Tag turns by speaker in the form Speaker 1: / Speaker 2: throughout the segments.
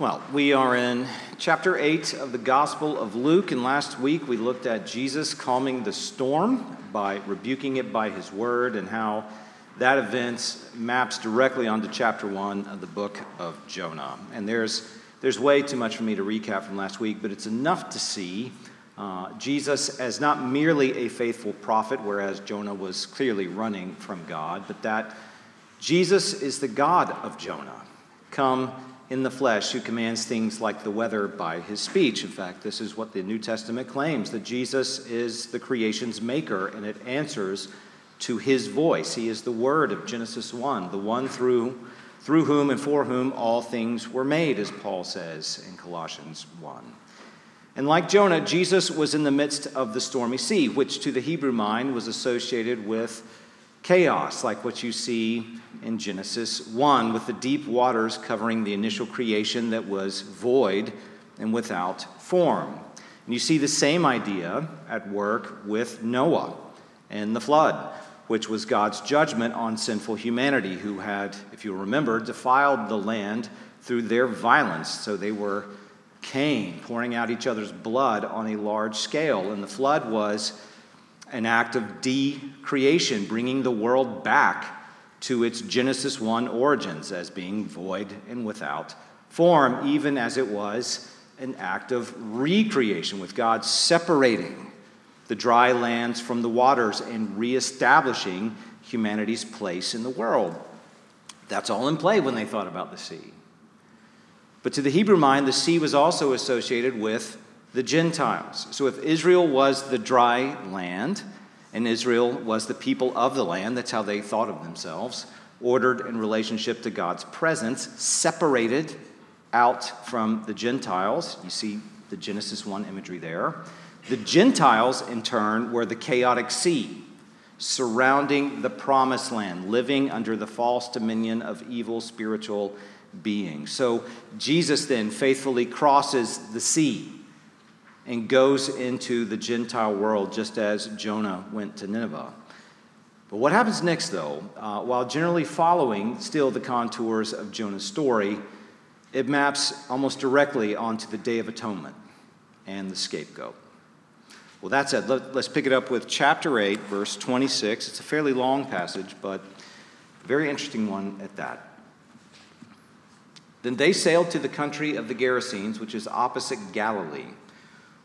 Speaker 1: Well, we are in chapter 8 of the Gospel of Luke, and last week we looked at Jesus calming the storm by rebuking it by his word and how that event maps directly onto chapter 1 of the book of Jonah. And there's, there's way too much for me to recap from last week, but it's enough to see uh, Jesus as not merely a faithful prophet, whereas Jonah was clearly running from God, but that Jesus is the God of Jonah, come in the flesh, who commands things like the weather by his speech. In fact, this is what the New Testament claims that Jesus is the creation's maker, and it answers to his voice. He is the word of Genesis 1, the one through, through whom and for whom all things were made, as Paul says in Colossians 1. And like Jonah, Jesus was in the midst of the stormy sea, which to the Hebrew mind was associated with chaos, like what you see in Genesis 1, with the deep waters covering the initial creation that was void and without form. And you see the same idea at work with Noah and the flood, which was God's judgment on sinful humanity, who had, if you remember, defiled the land through their violence. So they were Cain, pouring out each other's blood on a large scale. And the flood was an act of de creation, bringing the world back to its Genesis 1 origins as being void and without form, even as it was an act of recreation, with God separating the dry lands from the waters and reestablishing humanity's place in the world. That's all in play when they thought about the sea. But to the Hebrew mind, the sea was also associated with the Gentiles. So if Israel was the dry land, and Israel was the people of the land, that's how they thought of themselves, ordered in relationship to God's presence, separated out from the Gentiles. You see the Genesis 1 imagery there. The Gentiles, in turn, were the chaotic sea surrounding the promised land, living under the false dominion of evil spiritual beings. So Jesus then faithfully crosses the sea and goes into the Gentile world just as Jonah went to Nineveh. But what happens next, though, uh, while generally following still the contours of Jonah's story, it maps almost directly onto the Day of Atonement and the scapegoat. Well, that said, let, us pick it up with chapter 8, verse 26. It's a fairly long passage, but a very interesting one at that. Then they sailed to the country of the Gerasenes, which is opposite Galilee.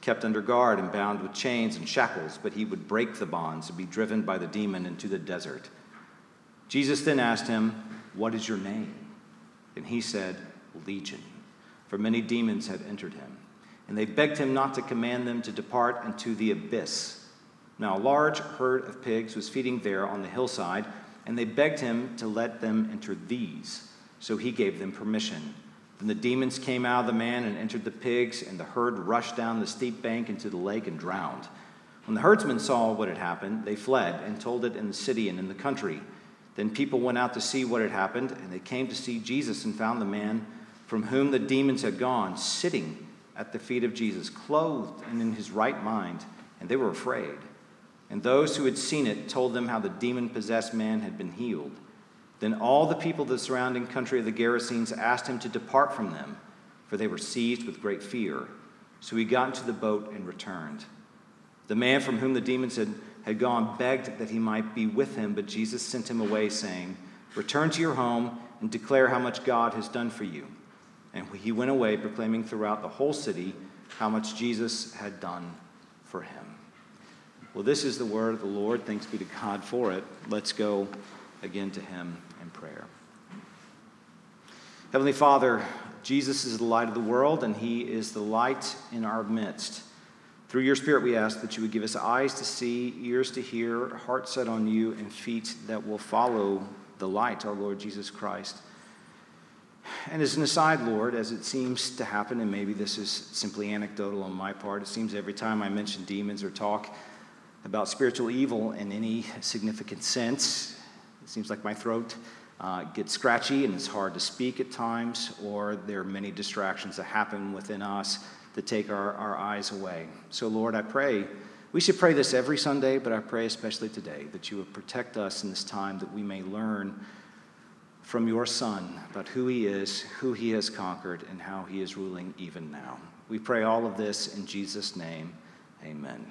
Speaker 1: kept under guard and bound with chains and shackles, but he would break the bonds and be driven by the demon into the desert. Jesus then asked him, What is your name? And he said, Legion, for many demons had entered him. And they begged him not to command them to depart into the abyss. Now, a large herd of pigs was feeding there on the hillside, and they begged him to let them enter these. So he gave them permission. Then the demons came out of the man and entered the pigs, and the herd rushed down the steep bank into the lake and drowned. When the herdsmen saw what had happened, they fled and told it in the city and in the country. Then people went out to see what had happened, and they came to see Jesus and found the man from whom the demons had gone sitting at the feet of Jesus, clothed and in his right mind, and they were afraid. And those who had seen it told them how the demon possessed man had been healed. Then all the people of the surrounding country of the Gerasenes asked him to depart from them, for they were seized with great fear. So he got into the boat and returned. The man from whom the demons had, had gone begged that he might be with him, but Jesus sent him away, saying, Return to your home and declare how much God has done for you. And he went away, proclaiming throughout the whole city how much Jesus had done for him. Well, this is the word of the Lord. Thanks be to God for it. Let's go again to him in prayer. Heavenly Father, Jesus is the light of the world, and he is the light in our midst. Through your Spirit, we ask that you would give us eyes to see, ears to hear, hearts set on you, and feet that will follow the light, our Lord Jesus Christ. And as an aside, Lord, as it seems to happen, and maybe this is simply anecdotal on my part, it seems every time I mention demons or talk about spiritual evil in any significant sense, seems like my throat uh, gets scratchy and it's hard to speak at times, or there are many distractions that happen within us that take our, our eyes away. So, Lord, I pray. We should pray this every Sunday, but I pray especially today that you would protect us in this time that we may learn from your Son about who he is, who he has conquered, and how he is ruling even now. We pray all of this in Jesus' name. Amen.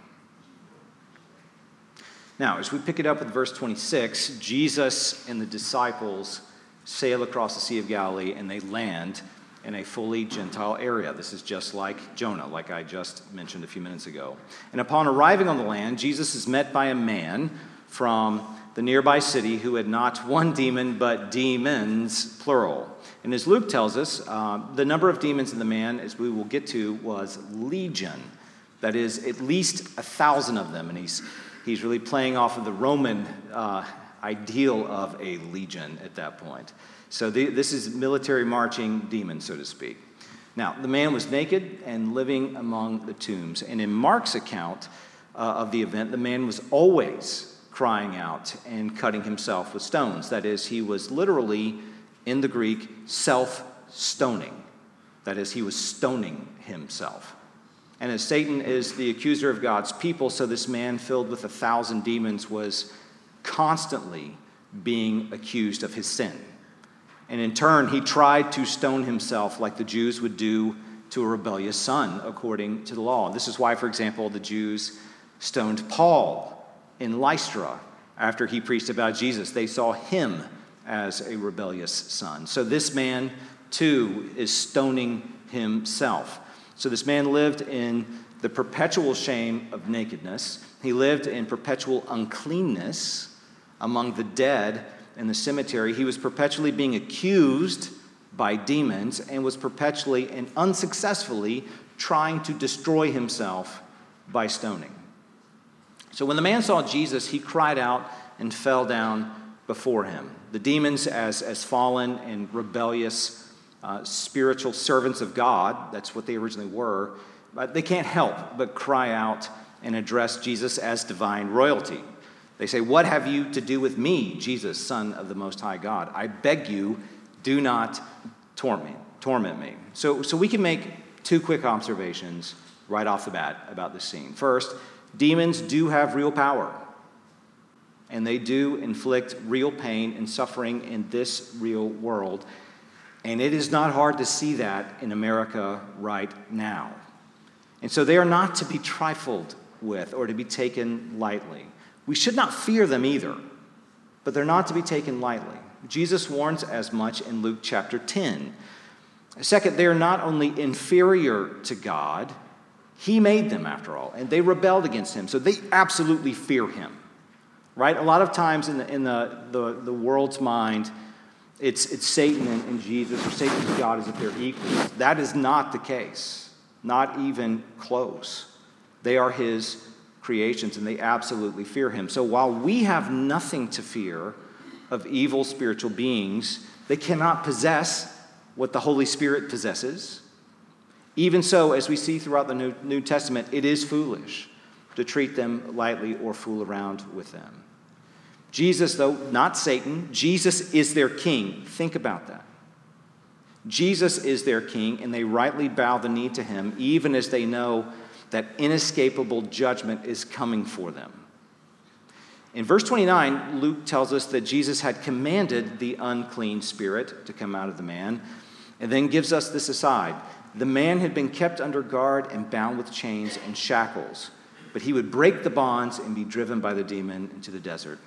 Speaker 1: Now, as we pick it up with verse 26, Jesus and the disciples sail across the Sea of Galilee and they land in a fully Gentile area. This is just like Jonah, like I just mentioned a few minutes ago. And upon arriving on the land, Jesus is met by a man from the nearby city who had not one demon, but demons, plural. And as Luke tells us, uh, the number of demons in the man, as we will get to, was legion. That is, at least a thousand of them. And he's He's really playing off of the Roman uh, ideal of a legion at that point. So the, this is military marching demons, so to speak. Now, the man was naked and living among the tombs. And in Mark's account uh, of the event, the man was always crying out and cutting himself with stones. That is, he was literally, in the Greek, self stoning. That is, he was stoning himself. And as Satan is the accuser of God's people, so this man filled with a thousand demons was constantly being accused of his sin. And in turn, he tried to stone himself like the Jews would do to a rebellious son, according to the law. This is why, for example, the Jews stoned Paul in Lystra after he preached about Jesus. They saw him as a rebellious son. So this man, too, is stoning himself. So this man lived in the perpetual shame of nakedness. He lived in perpetual uncleanness among the dead in the cemetery. He was perpetually being accused by demons and was perpetually and unsuccessfully trying to destroy himself by stoning. So when the man saw Jesus, he cried out and fell down before him. The demons, as, as fallen and rebellious uh, spiritual servants of God, that's what they originally were, but they can't help but cry out and address Jesus as divine royalty. They say, What have you to do with me, Jesus, Son of the Most High God? I beg you, do not torment, torment me. So, so we can make two quick observations right off the bat about this scene. First, demons do have real power, and they do inflict real pain and suffering in this real world. And it is not hard to see that in America right now. And so they are not to be trifled with or to be taken lightly. We should not fear them either, but they're not to be taken lightly. Jesus warns as much in Luke chapter 10. Second, they are not only inferior to God, He made them after all, and they rebelled against Him, so they absolutely fear Him. Right? A lot of times in the, in the, the, the world's mind, it's, it's Satan and, and Jesus, or Satan and God as if they're equals. That is not the case, not even close. They are his creations and they absolutely fear him. So while we have nothing to fear of evil spiritual beings, they cannot possess what the Holy Spirit possesses. Even so, as we see throughout the New, New Testament, it is foolish to treat them lightly or fool around with them. Jesus, though, not Satan, Jesus is their king. Think about that. Jesus is their king, and they rightly bow the knee to him, even as they know that inescapable judgment is coming for them. In verse 29, Luke tells us that Jesus had commanded the unclean spirit to come out of the man, and then gives us this aside. The man had been kept under guard and bound with chains and shackles, but he would break the bonds and be driven by the demon into the desert.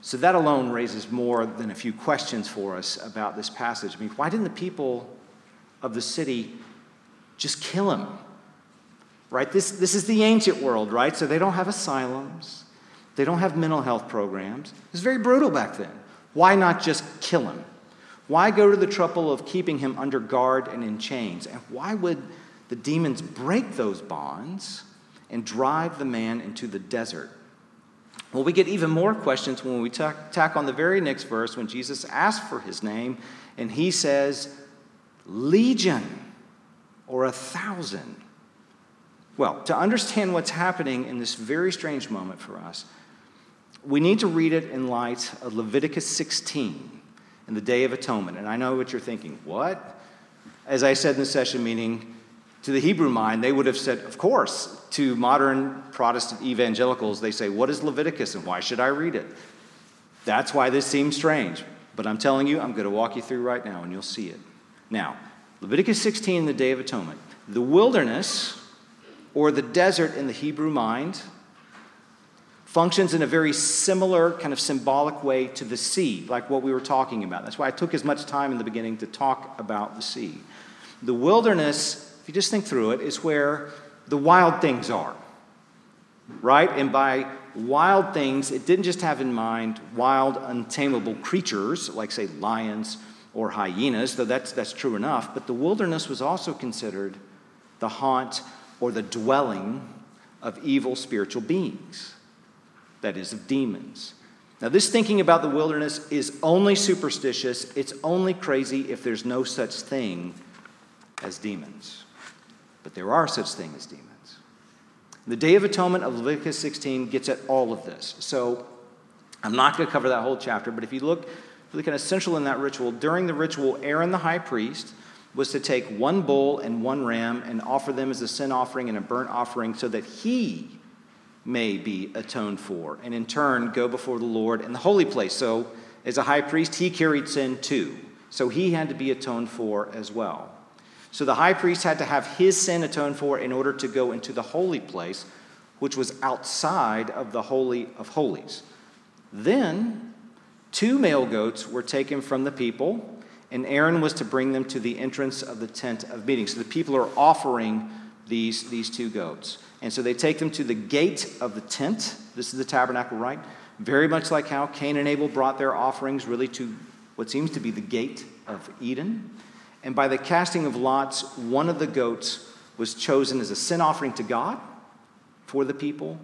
Speaker 1: So that alone raises more than a few questions for us about this passage. I mean, why didn't the people of the city just kill him? Right? This, this is the ancient world, right? So they don't have asylums, they don't have mental health programs. It was very brutal back then. Why not just kill him? Why go to the trouble of keeping him under guard and in chains? And why would the demons break those bonds and drive the man into the desert? Well, we get even more questions when we tack, tack on the very next verse when Jesus asks for his name and he says, Legion or a thousand. Well, to understand what's happening in this very strange moment for us, we need to read it in light of Leviticus 16 in the Day of Atonement. And I know what you're thinking. What? As I said in the session meeting, to the Hebrew mind, they would have said, of course. To modern Protestant evangelicals, they say, What is Leviticus and why should I read it? That's why this seems strange. But I'm telling you, I'm going to walk you through right now and you'll see it. Now, Leviticus 16, the Day of Atonement. The wilderness or the desert in the Hebrew mind functions in a very similar kind of symbolic way to the sea, like what we were talking about. That's why I took as much time in the beginning to talk about the sea. The wilderness, if you just think through it, is where the wild things are, right? And by wild things, it didn't just have in mind wild, untamable creatures, like, say, lions or hyenas, though that's, that's true enough, but the wilderness was also considered the haunt or the dwelling of evil spiritual beings, that is, of demons. Now, this thinking about the wilderness is only superstitious, it's only crazy if there's no such thing as demons. But there are such things as demons. The Day of Atonement of Leviticus 16 gets at all of this. So I'm not going to cover that whole chapter, but if you look really kind of central in that ritual, during the ritual, Aaron the high priest was to take one bull and one ram and offer them as a sin offering and a burnt offering so that he may be atoned for, and in turn go before the Lord in the holy place. So, as a high priest, he carried sin too. So, he had to be atoned for as well. So, the high priest had to have his sin atoned for in order to go into the holy place, which was outside of the Holy of Holies. Then, two male goats were taken from the people and Aaron was to bring them to the entrance of the tent of meeting. So the people are offering these, these two goats. And so they take them to the gate of the tent. This is the tabernacle, right? Very much like how Cain and Abel brought their offerings really to what seems to be the gate of Eden. And by the casting of lots, one of the goats was chosen as a sin offering to God for the people.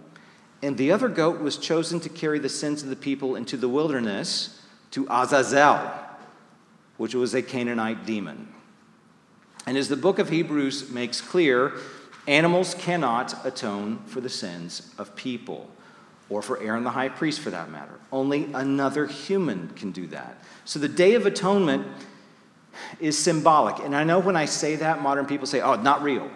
Speaker 1: And the other goat was chosen to carry the sins of the people into the wilderness to Azazel which was a Canaanite demon. And as the book of Hebrews makes clear, animals cannot atone for the sins of people, or for Aaron the high priest for that matter. Only another human can do that. So the Day of Atonement is symbolic. And I know when I say that, modern people say, oh, not real.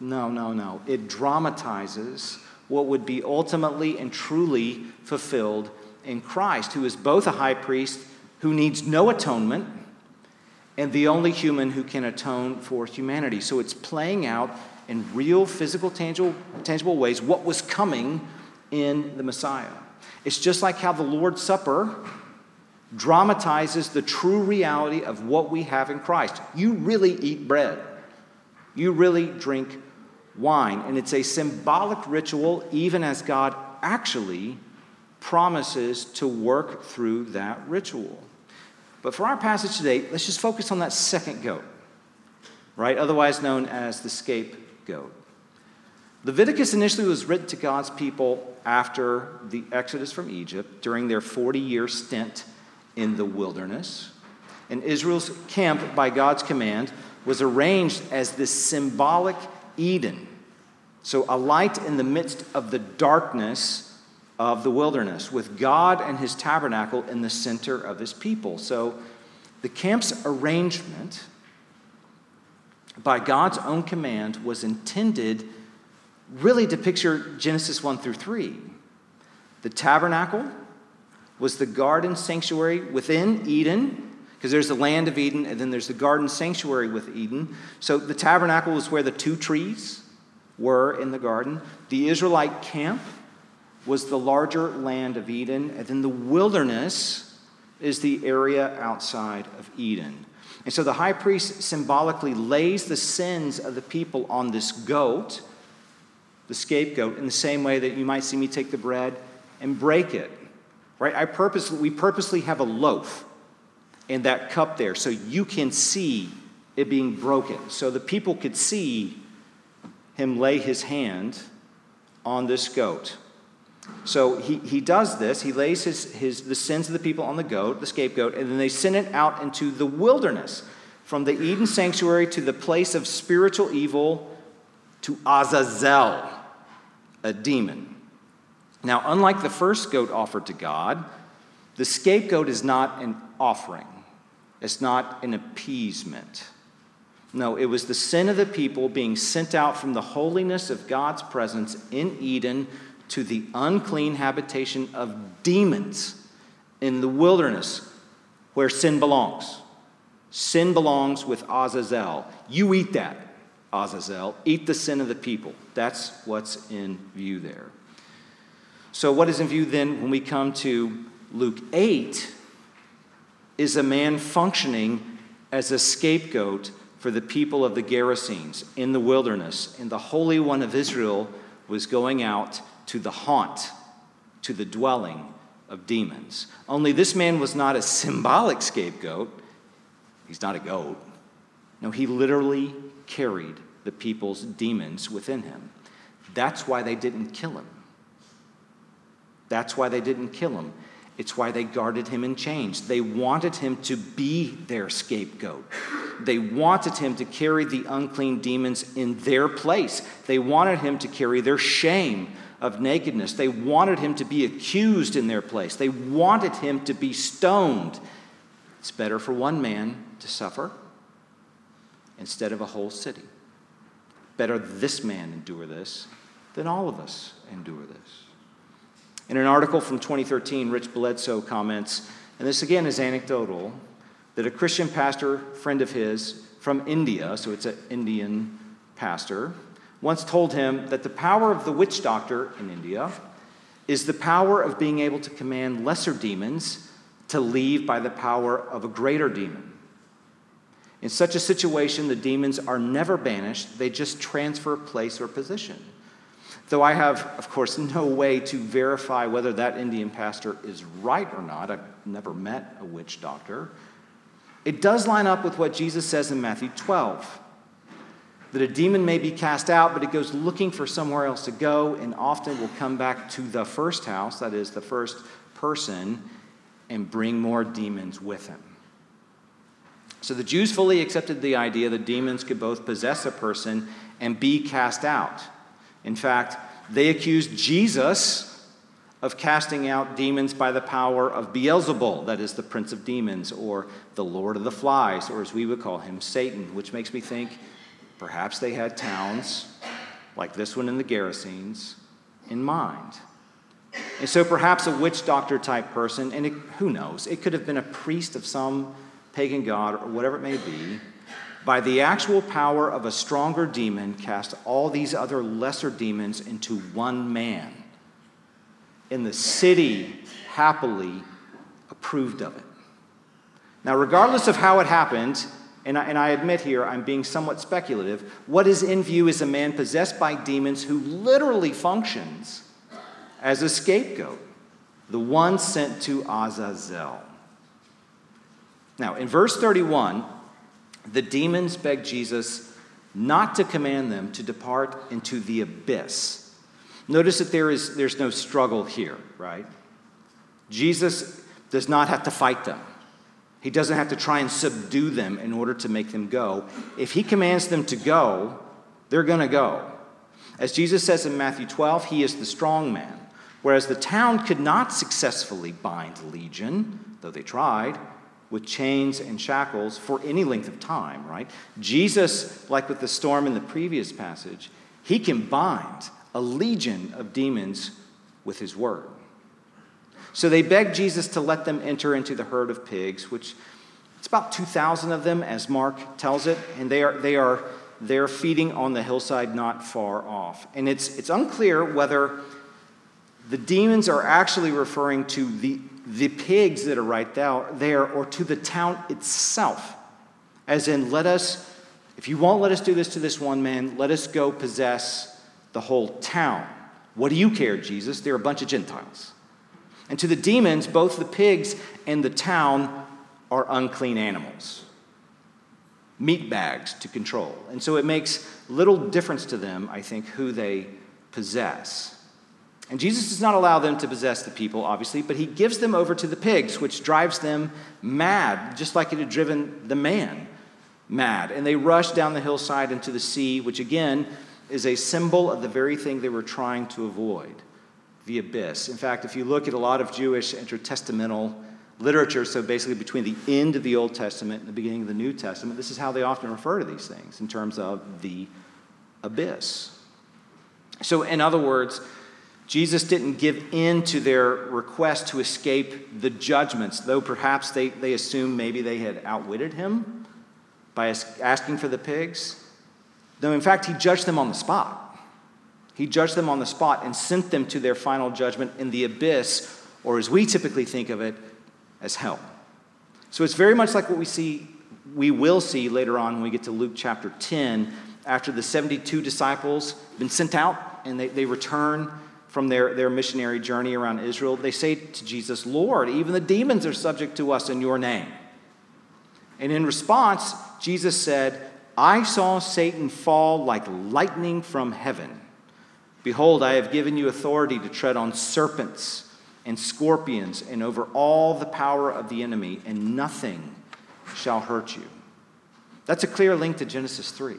Speaker 1: No, no, no. It dramatizes what would be ultimately and truly fulfilled in Christ, who is both a high priest who needs no atonement and the only human who can atone for humanity. So it's playing out in real, physical, tangible, tangible ways what was coming in the Messiah. It's just like how the Lord's Supper dramatizes the true reality of what we have in Christ. You really eat bread, you really drink wine, and it's a symbolic ritual, even as God actually promises to work through that ritual. But for our passage today, let's just focus on that second goat, right? Otherwise known as the scapegoat. Leviticus initially was written to God's people after the exodus from Egypt during their 40 year stint in the wilderness. And Israel's camp, by God's command, was arranged as this symbolic Eden. So, a light in the midst of the darkness of the wilderness, with God and his tabernacle in the center of his people. So the camp's arrangement, by God's own command, was intended really to picture Genesis 1 through 3. The tabernacle was the garden sanctuary within Eden, because there's the land of Eden, and then there's the garden sanctuary with Eden. So the tabernacle was where the two trees were in the garden. The Israelite camp was the larger land of Eden, and then the wilderness is the area outside of Eden. And so the high priest symbolically lays the sins of the people on this goat, the scapegoat, in the same way that you might see me take the bread and break it. Right? I purposely, we purposely have a loaf and that cup there so you can see it being broken. So the people could see him lay his hand on this goat. So he, he does this. He lays his, his, the sins of the people on the goat, the scapegoat, and then they send it out into the wilderness from the Eden sanctuary to the place of spiritual evil to Azazel, a demon. Now, unlike the first goat offered to God, the scapegoat is not an offering, it's not an appeasement. No, it was the sin of the people being sent out from the holiness of God's presence in Eden to the unclean habitation of demons in the wilderness where sin belongs. Sin belongs with Azazel. You eat that, Azazel. Eat the sin of the people. That's what's in view there. So, what is in view then when we come to Luke 8? Is a man functioning as a scapegoat for the people of the Gerasenes in the wilderness. And the Holy One of Israel was going out to the haunt, to the dwelling of demons. Only this man was not a symbolic scapegoat, he's not a goat. No, he literally carried the people's demons within him. That's why they didn't kill him. That's why they didn't kill him. It's why they guarded him in chains. They wanted him to be their scapegoat. They wanted him to carry the unclean demons in their place. They wanted him to carry their shame of nakedness. They wanted him to be accused in their place. They wanted him to be stoned. It's better for one man to suffer instead of a whole city. Better this man endure this than all of us endure this. In an article from 2013, Rich Bledsoe comments, and this again is anecdotal, that a Christian pastor friend of his from India, so it's an Indian pastor, once told him that the power of the witch doctor in India is the power of being able to command lesser demons to leave by the power of a greater demon. In such a situation, the demons are never banished, they just transfer place or position. Though I have, of course, no way to verify whether that Indian pastor is right or not, I've never met a witch doctor. It does line up with what Jesus says in Matthew 12 that a demon may be cast out, but it goes looking for somewhere else to go and often will come back to the first house, that is, the first person, and bring more demons with him. So the Jews fully accepted the idea that demons could both possess a person and be cast out. In fact, they accused Jesus of casting out demons by the power of Beelzebul, that is the prince of demons, or the lord of the flies, or as we would call him, Satan, which makes me think perhaps they had towns like this one in the Gerasenes in mind. And so perhaps a witch doctor type person, and it, who knows, it could have been a priest of some pagan god or whatever it may be, by the actual power of a stronger demon, cast all these other lesser demons into one man. And the city happily approved of it. Now, regardless of how it happened, and I, and I admit here I'm being somewhat speculative, what is in view is a man possessed by demons who literally functions as a scapegoat, the one sent to Azazel. Now, in verse 31, the demons begged Jesus not to command them to depart into the abyss. Notice that there is, there's no struggle here, right? Jesus does not have to fight them. He doesn't have to try and subdue them in order to make them go. If he commands them to go, they're going to go. As Jesus says in Matthew 12, he is the strong man. Whereas the town could not successfully bind Legion, though they tried, with chains and shackles for any length of time, right? Jesus, like with the storm in the previous passage, he can bind a legion of demons with his word. So they beg Jesus to let them enter into the herd of pigs, which it's about 2,000 of them, as Mark tells it, and they are, they are they're feeding on the hillside not far off. And it's, it's unclear whether the demons are actually referring to the the pigs that are right there or to the town itself. As in, let us, if you won't let us do this to this one man, let us go possess the whole town. What do you care, Jesus? They're a bunch of Gentiles. And to the demons, both the pigs and the town are unclean animals, meat bags to control. And so it makes little difference to them, I think, who they possess. And Jesus does not allow them to possess the people, obviously, but he gives them over to the pigs, which drives them mad, just like it had driven the man mad. And they rush down the hillside into the sea, which again is a symbol of the very thing they were trying to avoid the abyss. In fact, if you look at a lot of Jewish intertestamental literature, so basically between the end of the Old Testament and the beginning of the New Testament, this is how they often refer to these things in terms of the abyss. So, in other words, Jesus didn't give in to their request to escape the judgments, though perhaps they, they assumed maybe they had outwitted him by asking for the pigs. No, in fact, he judged them on the spot. He judged them on the spot and sent them to their final judgment in the abyss, or as we typically think of it, as hell. So it's very much like what we see, we will see later on when we get to Luke chapter 10, after the 72 disciples have been sent out and they, they return from their, their missionary journey around Israel, they say to Jesus, Lord, even the demons are subject to us in your name. And in response, Jesus said, I saw Satan fall like lightning from heaven. Behold, I have given you authority to tread on serpents and scorpions and over all the power of the enemy, and nothing shall hurt you. That's a clear link to Genesis 3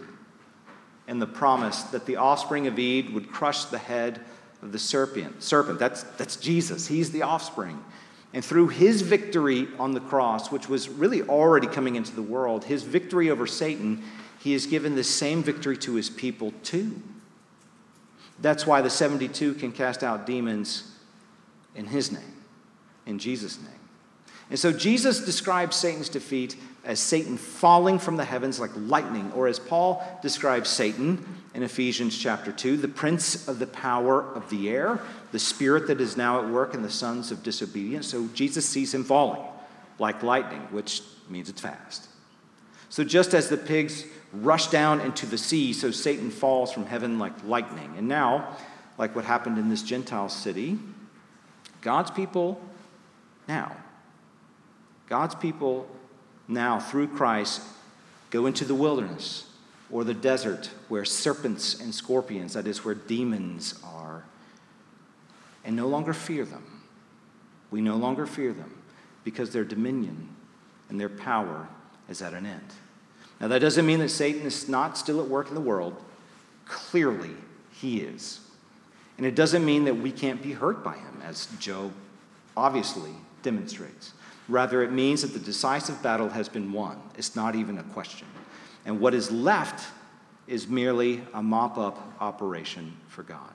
Speaker 1: and the promise that the offspring of Eve would crush the head the serpent. Serpent, that's, that's Jesus. He's the offspring. And through his victory on the cross, which was really already coming into the world, his victory over Satan, he has given the same victory to his people too. That's why the 72 can cast out demons in his name, in Jesus' name. And so Jesus describes Satan's defeat as Satan falling from the heavens like lightning, or as Paul describes Satan in Ephesians chapter 2, the prince of the power of the air, the spirit that is now at work in the sons of disobedience. So Jesus sees him falling like lightning, which means it's fast. So just as the pigs rush down into the sea, so Satan falls from heaven like lightning. And now, like what happened in this Gentile city, God's people now, God's people now, through Christ, go into the wilderness or the desert where serpents and scorpions, that is, where demons are, and no longer fear them. We no longer fear them because their dominion and their power is at an end. Now, that doesn't mean that Satan is not still at work in the world. Clearly, he is. And it doesn't mean that we can't be hurt by him, as Job obviously demonstrates. Rather, it means that the decisive battle has been won. It's not even a question. And what is left is merely a mop up operation for God.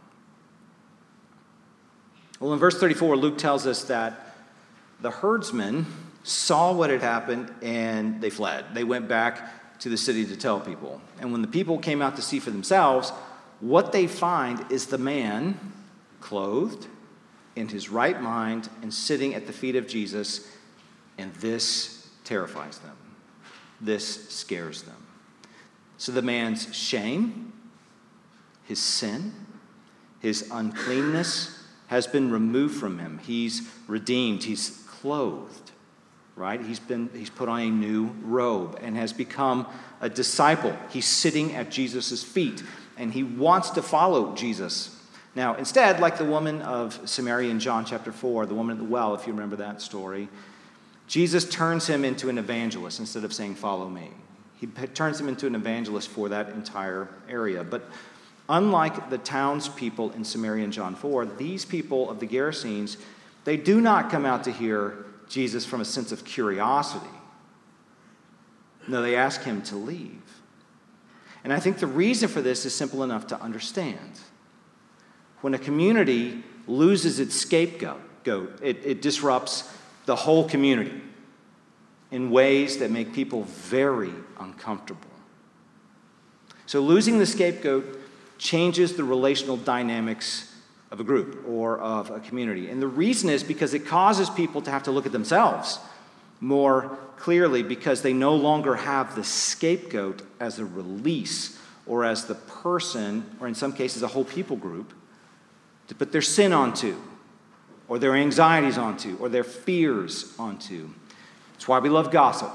Speaker 1: Well, in verse 34, Luke tells us that the herdsmen saw what had happened and they fled. They went back to the city to tell people. And when the people came out to see for themselves, what they find is the man clothed in his right mind and sitting at the feet of Jesus, and this terrifies them. This scares them. So the man's shame, his sin, his uncleanness has been removed from him. He's redeemed, he's clothed, right? He's been he's put on a new robe and has become a disciple. He's sitting at Jesus' feet and he wants to follow Jesus. Now, instead, like the woman of Samaria in John chapter 4, the woman at the well, if you remember that story, Jesus turns him into an evangelist instead of saying, Follow me. He turns him into an evangelist for that entire area. But unlike the townspeople in Samaria in John 4, these people of the Gerasenes, they do not come out to hear Jesus from a sense of curiosity. No, they ask him to leave. And I think the reason for this is simple enough to understand. When a community loses its scapegoat, it, it disrupts the whole community in ways that make people very uncomfortable. So, losing the scapegoat changes the relational dynamics of a group or of a community. And the reason is because it causes people to have to look at themselves more clearly because they no longer have the scapegoat as a release or as the person, or in some cases, a whole people group, to put their sin onto, or their anxieties onto, or their fears onto. It's why we love gossip.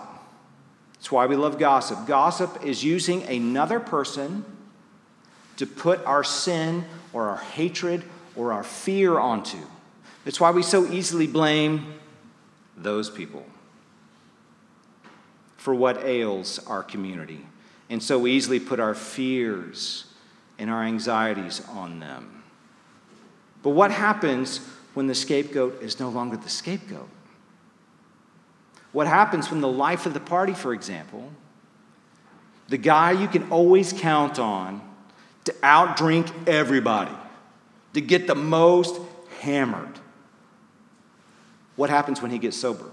Speaker 1: It's why we love gossip. Gossip is using another person to put our sin or our hatred or our fear onto. It's why we so easily blame those people for what ails our community, and so easily put our fears and our anxieties on them. But what happens when the scapegoat is no longer the scapegoat? What happens when the life of the party, for example, the guy you can always count on to outdrink everybody, to get the most hammered, what happens when he gets sober?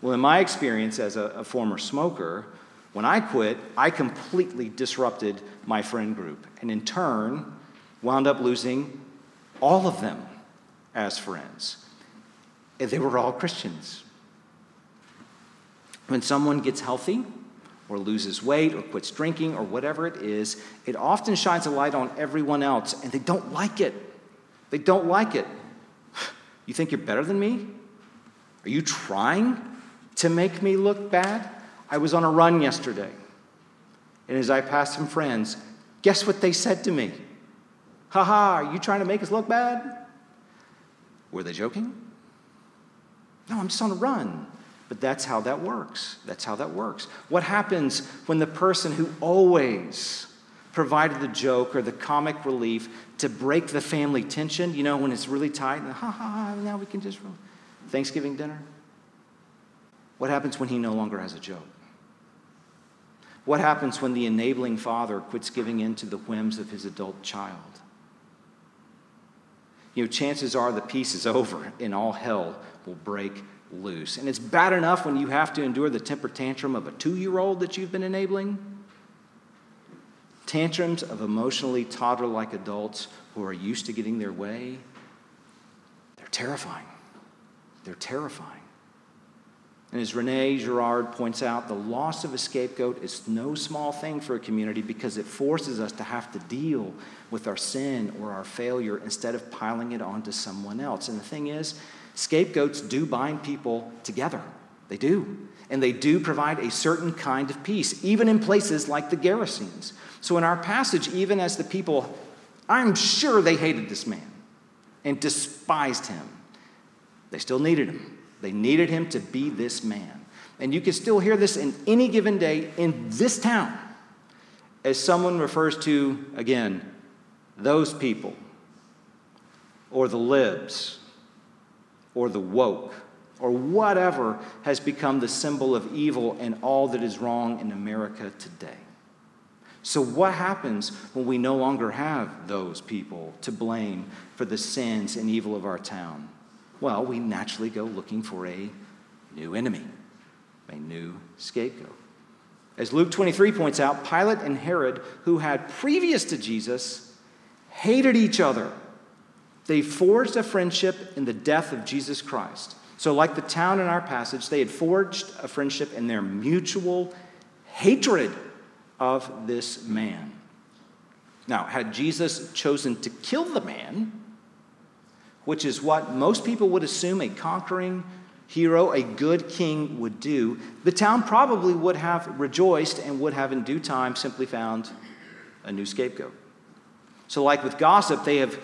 Speaker 1: Well, in my experience as a, a, former smoker, when I quit, I completely disrupted my friend group and in turn wound up losing all of them as friends. And they were all Christians. When someone gets healthy, or loses weight, or quits drinking, or whatever it is, it often shines a light on everyone else, and they don't like it. They don't like it. You think you're better than me? Are you trying to make me look bad? I was on a run yesterday, and as I passed some friends, guess what they said to me? Ha ha, are you trying to make us look bad? Were they joking? No, I'm just on a run. But that's how that works. That's how that works. What happens when the person who always provided the joke or the comic relief to break the family tension, you know, when it's really tight, and ha ha ha, now we can just. Thanksgiving dinner? What happens when he no longer has a joke? What happens when the enabling father quits giving in to the whims of his adult child? You know, chances are the peace is over and all hell will break loose. And it's bad enough when you have to endure the temper tantrum of a two year old that you've been enabling. Tantrums of emotionally toddler like adults who are used to getting their way, they're terrifying. They're terrifying. And as Rene Girard points out, the loss of a scapegoat is no small thing for a community because it forces us to have to deal with our sin or our failure instead of piling it onto someone else. And the thing is, scapegoats do bind people together. They do. And they do provide a certain kind of peace, even in places like the Gerasenes. So, in our passage, even as the people, I'm sure they hated this man and despised him, they still needed him. They needed him to be this man. And you can still hear this in any given day in this town as someone refers to, again, those people, or the libs, or the woke, or whatever has become the symbol of evil and all that is wrong in America today. So, what happens when we no longer have those people to blame for the sins and evil of our town? Well, we naturally go looking for a new enemy, a new scapegoat. As Luke 23 points out, Pilate and Herod, who had previous to Jesus, hated each other. They forged a friendship in the death of Jesus Christ. So, like the town in our passage, they had forged a friendship in their mutual hatred of this man. Now, had Jesus chosen to kill the man, which is what most people would assume a conquering hero, a good king would do, the town probably would have rejoiced and would have in due time simply found a new scapegoat. So, like with gossip, they have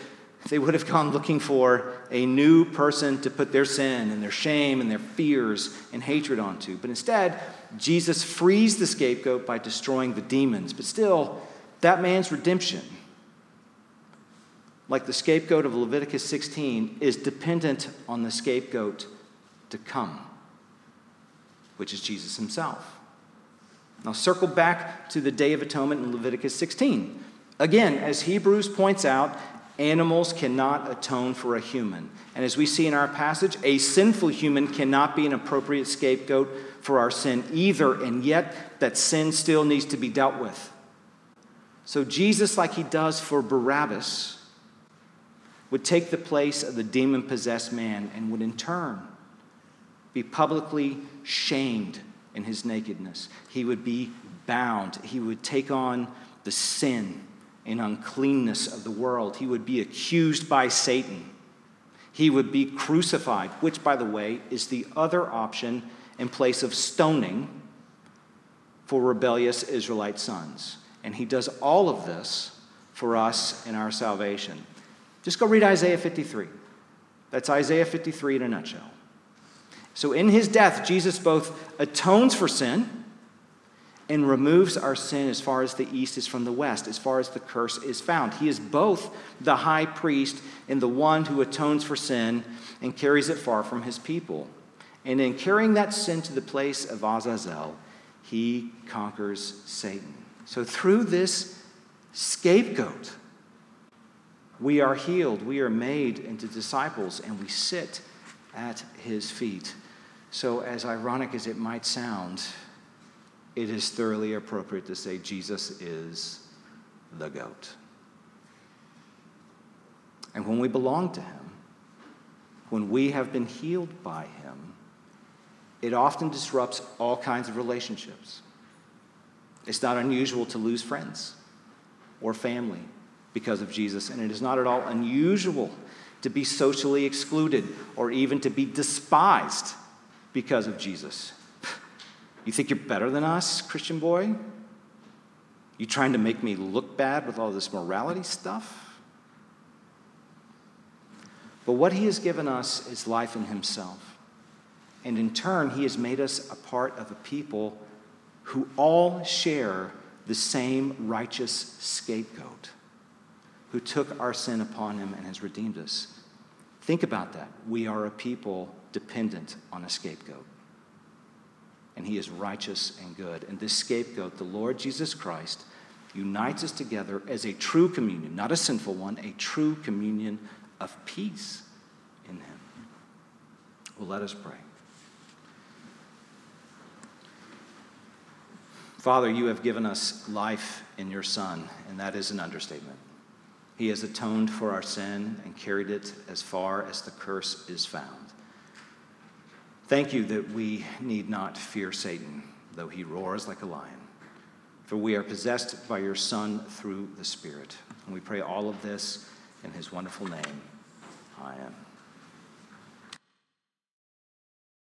Speaker 1: they would have gone looking for a new person to put their sin and their shame and their fears and hatred onto. But instead, Jesus frees the scapegoat by destroying the demons. But still, that man's redemption, like the scapegoat of Leviticus 16, is dependent on the scapegoat to come, which is Jesus himself. Now, circle back to the Day of Atonement in Leviticus 16. Again, as Hebrews points out, Animals cannot atone for a human. And as we see in our passage, a sinful human cannot be an appropriate scapegoat for our sin either, and yet that sin still needs to be dealt with. So Jesus, like he does for Barabbas, would take the place of the demon possessed man and would in turn be publicly shamed in his nakedness. He would be bound. He would take on the sin and uncleanness of the world. He would be accused by Satan. He would be crucified, which, by the way, is the other option in place of stoning for rebellious Israelite sons. And he does all of this for us in our salvation. Just go read Isaiah 53. That's Isaiah 53 in a nutshell. So, in his death, Jesus both atones for sin and removes our sin as far as the east is from the west, as far as the curse is found. He is both the high priest and the one who atones for sin and carries it far from his people. And in carrying that sin to the place of Azazel, he conquers Satan. So through this scapegoat, we are healed, we are made into disciples, and we sit at his feet. So, as ironic as it might sound, it is thoroughly appropriate to say Jesus is the goat. And when we belong to him, when we have been healed by him, it often disrupts all kinds of relationships. It's not unusual to lose friends or family because of Jesus, and it is not at all unusual to be socially excluded or even to be despised because of Jesus. You think you're better than us, Christian boy? You trying to make me look bad with all this morality stuff? But what he has given us is life in himself. And in turn, he has made us a part of a people who all share the same righteous scapegoat who took our sin upon him and has redeemed us. Think about that. We are a people dependent on a scapegoat. And he is righteous and good. And this scapegoat, the Lord Jesus Christ, unites us together as a true communion, not a sinful one, a true communion of peace in him. Well, let us pray. Father, you have given us life in your Son, and that is an understatement. He has atoned for our sin and carried it as far as the curse is found. Thank you that we need not fear Satan, though he roars like a lion, for we are possessed by your Son through the Spirit. And we pray all of this in his wonderful name. Amen.